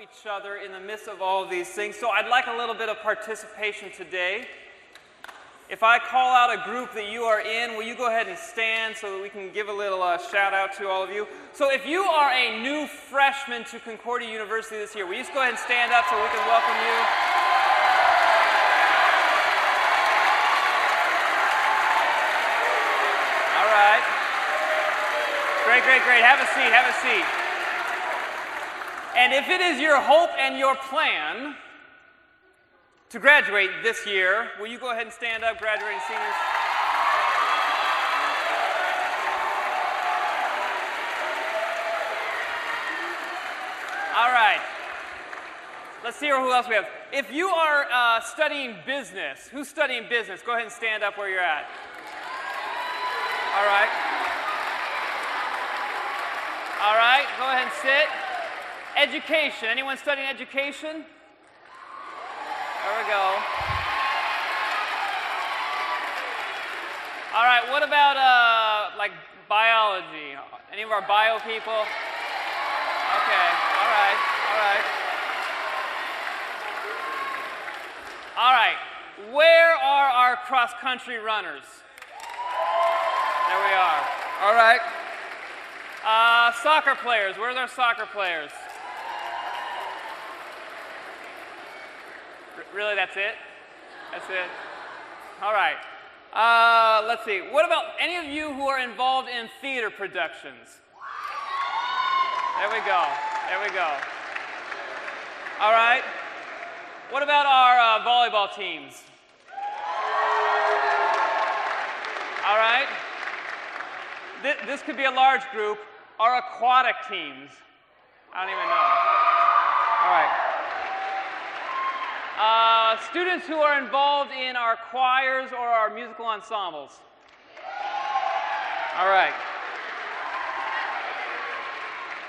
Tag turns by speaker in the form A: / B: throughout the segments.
A: each other in the midst of all of these things. So I'd like a little bit of participation today. If I call out a group that you are in, will you go ahead and stand so that we can give a little uh, shout out to all of you? So if you are a new freshman to Concordia University this year, will you just go ahead and stand up so we can welcome you? All right. Great, great, great. Have a seat, have a seat. And if it is your hope and your plan to graduate this year, will you go ahead and stand up, graduating seniors? All right. Let's see who else we have. If you are uh, studying business, who's studying business? Go ahead and stand up where you're at. All right. All right, go ahead and sit. Education. Anyone studying education? There we go. All right, what about uh, like biology? Any of our bio people? Okay, all right, all right. All right, where are our cross country runners? There we are. All right. Uh, soccer players, where's our soccer players? Really, that's it? That's it? All right. Uh, let's see. What about any of you who are involved in theater productions? There we go. There we go. All right. What about our uh, volleyball teams? All right. This, this could be a large group. Our aquatic teams. I don't even know. All right. Uh, students who are involved in our choirs or our musical ensembles. All right.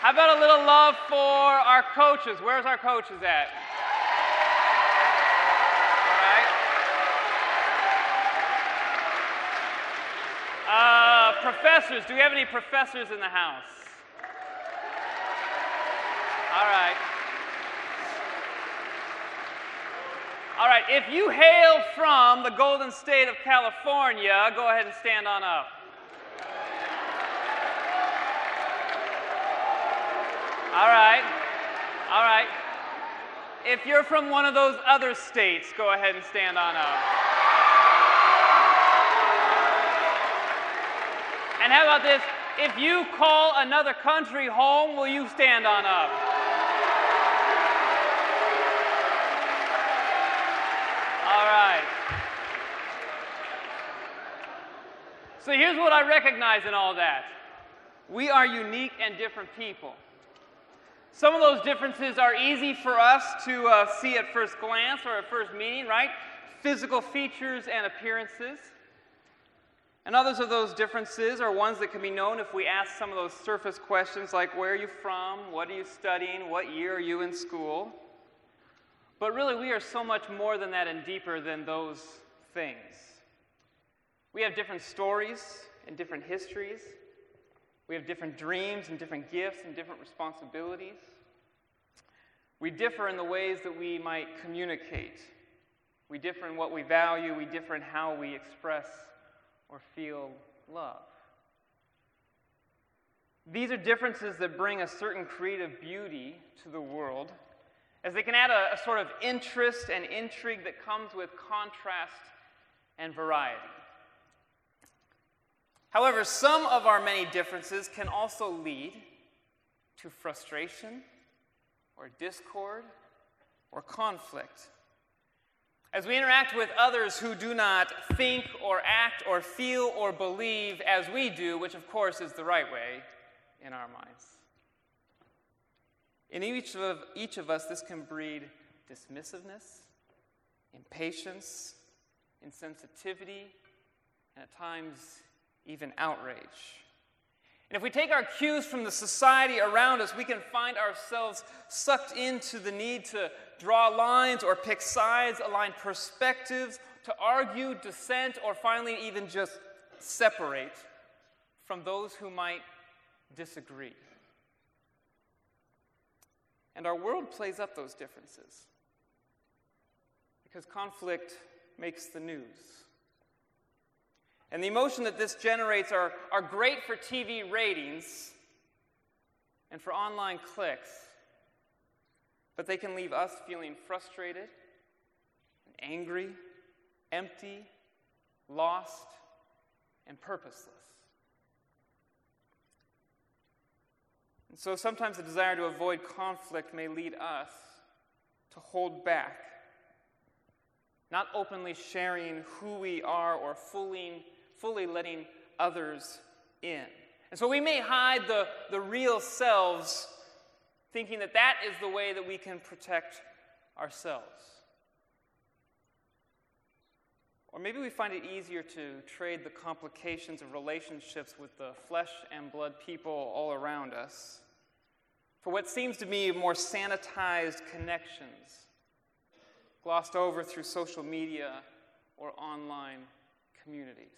A: How about a little love for our coaches? Where's our coaches at? All right. Uh, professors. Do we have any professors in the house? All right. All right, if you hail from the golden state of California, go ahead and stand on up. All right, all right. If you're from one of those other states, go ahead and stand on up. And how about this? If you call another country home, will you stand on up? All right. So here's what I recognize in all that we are unique and different people. Some of those differences are easy for us to uh, see at first glance or at first meeting, right? Physical features and appearances. And others of those differences are ones that can be known if we ask some of those surface questions like where are you from? What are you studying? What year are you in school? But really, we are so much more than that and deeper than those things. We have different stories and different histories. We have different dreams and different gifts and different responsibilities. We differ in the ways that we might communicate. We differ in what we value. We differ in how we express or feel love. These are differences that bring a certain creative beauty to the world, as they can add a, a sort of interest and intrigue that comes with contrast and variety. However, some of our many differences can also lead to frustration or discord or conflict. As we interact with others who do not think or act or feel or believe as we do, which of course is the right way in our minds. In each of, each of us, this can breed dismissiveness, impatience, insensitivity, and at times even outrage. And if we take our cues from the society around us, we can find ourselves sucked into the need to draw lines or pick sides, align perspectives, to argue, dissent, or finally even just separate from those who might disagree. And our world plays up those differences because conflict makes the news. And the emotion that this generates are, are great for TV ratings and for online clicks, but they can leave us feeling frustrated, and angry, empty, lost, and purposeless. And so sometimes the desire to avoid conflict may lead us to hold back, not openly sharing who we are or fully, fully letting others in. And so we may hide the, the real selves, thinking that that is the way that we can protect ourselves. Or maybe we find it easier to trade the complications of relationships with the flesh and blood people all around us for what seems to be more sanitized connections, glossed over through social media or online communities.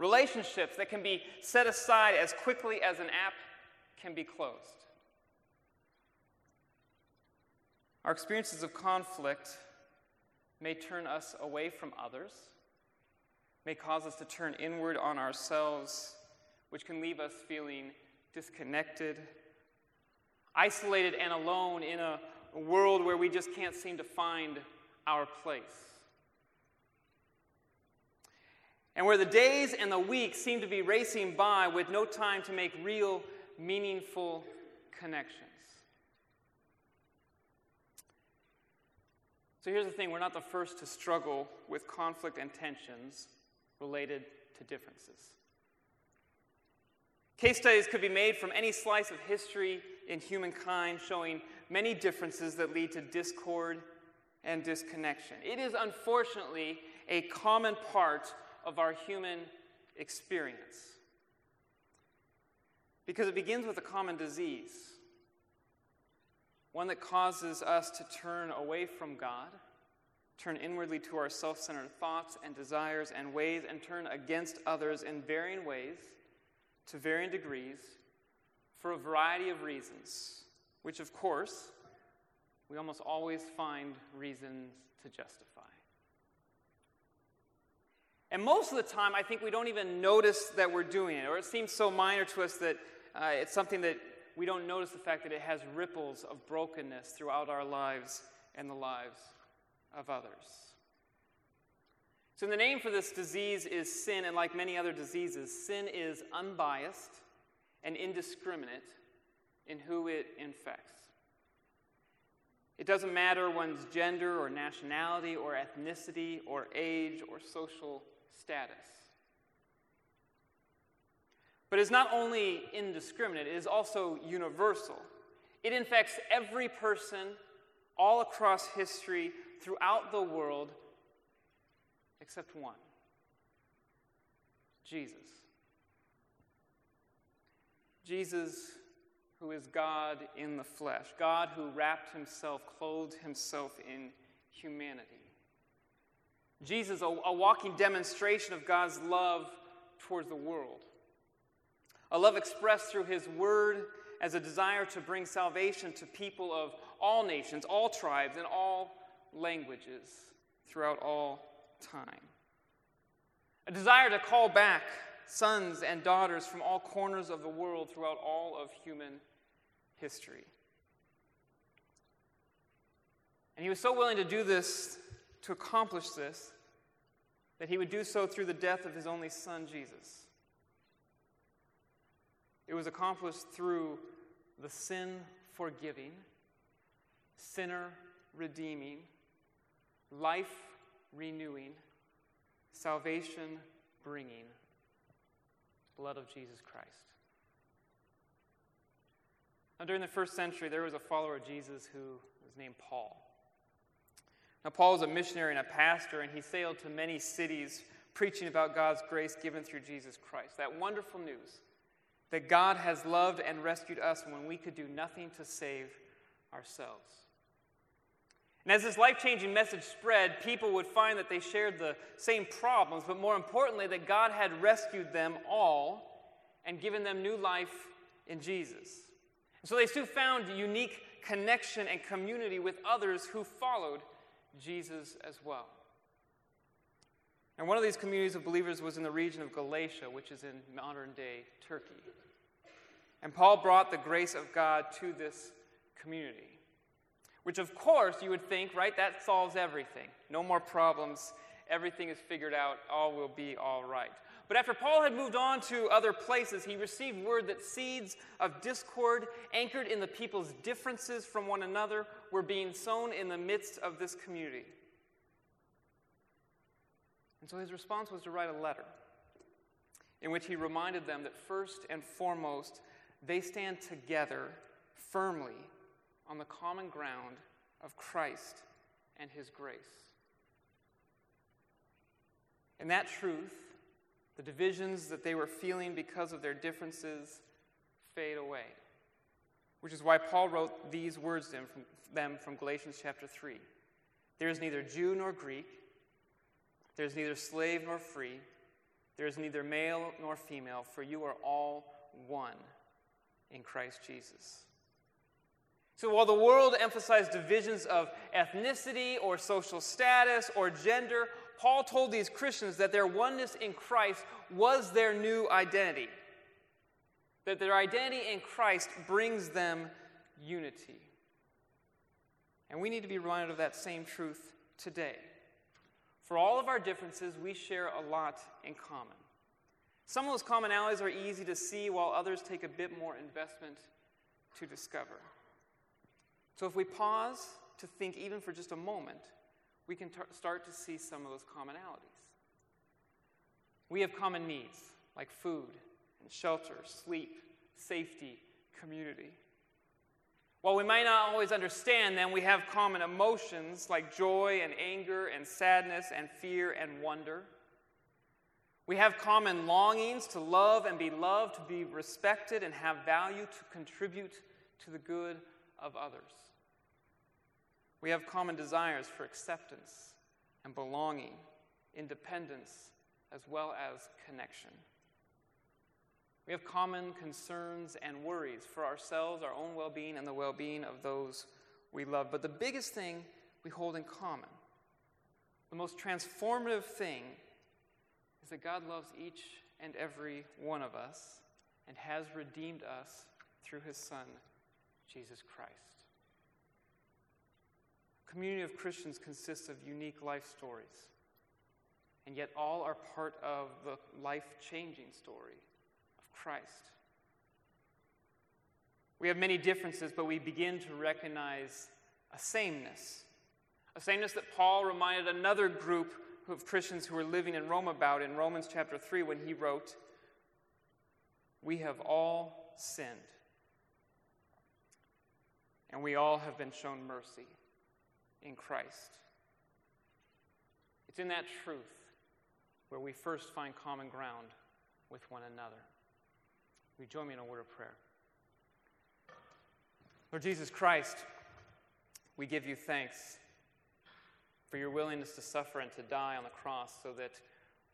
A: Relationships that can be set aside as quickly as an app can be closed. Our experiences of conflict may turn us away from others, may cause us to turn inward on ourselves, which can leave us feeling disconnected, isolated, and alone in a world where we just can't seem to find our place. And where the days and the weeks seem to be racing by with no time to make real, meaningful connections. So here's the thing we're not the first to struggle with conflict and tensions related to differences. Case studies could be made from any slice of history in humankind, showing many differences that lead to discord and disconnection. It is unfortunately a common part of our human experience because it begins with a common disease one that causes us to turn away from God, turn inwardly to our self centered thoughts and desires and ways, and turn against others in varying ways, to varying degrees, for a variety of reasons, which, of course, we almost always find reasons to justify. And most of the time, I think we don't even notice that we're doing it, or it seems so minor to us that uh, it's something that we don't notice the fact that it has ripples of brokenness throughout our lives and the lives of others. So, the name for this disease is sin, and like many other diseases, sin is unbiased and indiscriminate in who it infects. It doesn't matter one's gender or nationality or ethnicity or age or social status. But it's not only indiscriminate, it is also universal. It infects every person all across history, throughout the world, except one Jesus. Jesus, who is God in the flesh, God who wrapped himself, clothed himself in humanity. Jesus, a, a walking demonstration of God's love towards the world a love expressed through his word as a desire to bring salvation to people of all nations, all tribes, and all languages throughout all time. A desire to call back sons and daughters from all corners of the world throughout all of human history. And he was so willing to do this, to accomplish this, that he would do so through the death of his only son, Jesus. It was accomplished through the sin forgiving, sinner redeeming, life renewing, salvation bringing blood of Jesus Christ. Now, during the first century, there was a follower of Jesus who was named Paul. Now, Paul was a missionary and a pastor, and he sailed to many cities preaching about God's grace given through Jesus Christ. That wonderful news that God has loved and rescued us when we could do nothing to save ourselves. And as this life changing message spread, people would find that they shared the same problems, but more importantly, that God had rescued them all and given them new life in Jesus. So they soon found unique connection and community with others who followed Jesus as well. And one of these communities of believers was in the region of Galatia, which is in modern day Turkey. And Paul brought the grace of God to this community, which, of course, you would think, right, that solves everything. No more problems. Everything is figured out. All will be all right. But after Paul had moved on to other places, he received word that seeds of discord, anchored in the people's differences from one another, were being sown in the midst of this community. And so his response was to write a letter in which he reminded them that first and foremost, they stand together firmly on the common ground of Christ and his grace. And that truth, the divisions that they were feeling because of their differences, fade away. Which is why Paul wrote these words to them from, them from Galatians chapter 3. There is neither Jew nor Greek, there is neither slave nor free, there is neither male nor female, for you are all one in Christ Jesus. So while the world emphasized divisions of ethnicity or social status or gender, Paul told these Christians that their oneness in Christ was their new identity. That their identity in Christ brings them unity. And we need to be reminded of that same truth today. For all of our differences, we share a lot in common. Some of those commonalities are easy to see, while others take a bit more investment to discover. So if we pause to think even for just a moment, we can start to see some of those commonalities. We have common needs like food and shelter, sleep, safety, community. While we might not always understand them, we have common emotions like joy and anger and sadness and fear and wonder. We have common longings to love and be loved, to be respected and have value, to contribute to the good of others. We have common desires for acceptance and belonging, independence, as well as connection. We have common concerns and worries for ourselves, our own well being, and the well being of those we love. But the biggest thing we hold in common, the most transformative thing, is that God loves each and every one of us and has redeemed us through his Son, Jesus Christ. Community of Christians consists of unique life stories, and yet all are part of the life changing story of Christ. We have many differences, but we begin to recognize a sameness. A sameness that Paul reminded another group of Christians who were living in Rome about in Romans chapter 3 when he wrote, We have all sinned, and we all have been shown mercy in Christ. It's in that truth where we first find common ground with one another. Will you join me in a word of prayer? Lord Jesus Christ, we give you thanks for your willingness to suffer and to die on the cross so that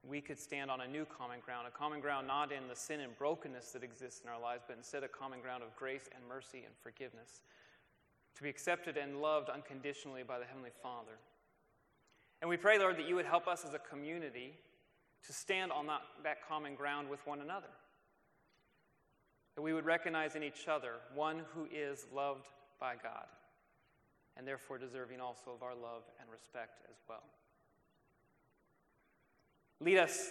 A: we could stand on a new common ground, a common ground not in the sin and brokenness that exists in our lives, but instead a common ground of grace and mercy and forgiveness, to be accepted and loved unconditionally by the Heavenly Father. And we pray, Lord, that you would help us as a community to stand on that, that common ground with one another that we would recognize in each other one who is loved by God and therefore deserving also of our love and respect as well. Lead us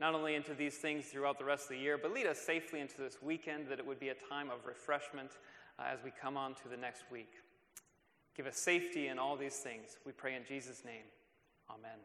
A: not only into these things throughout the rest of the year, but lead us safely into this weekend, that it would be a time of refreshment uh, as we come on to the next week. Give us safety in all these things. We pray in Jesus' name. Amen.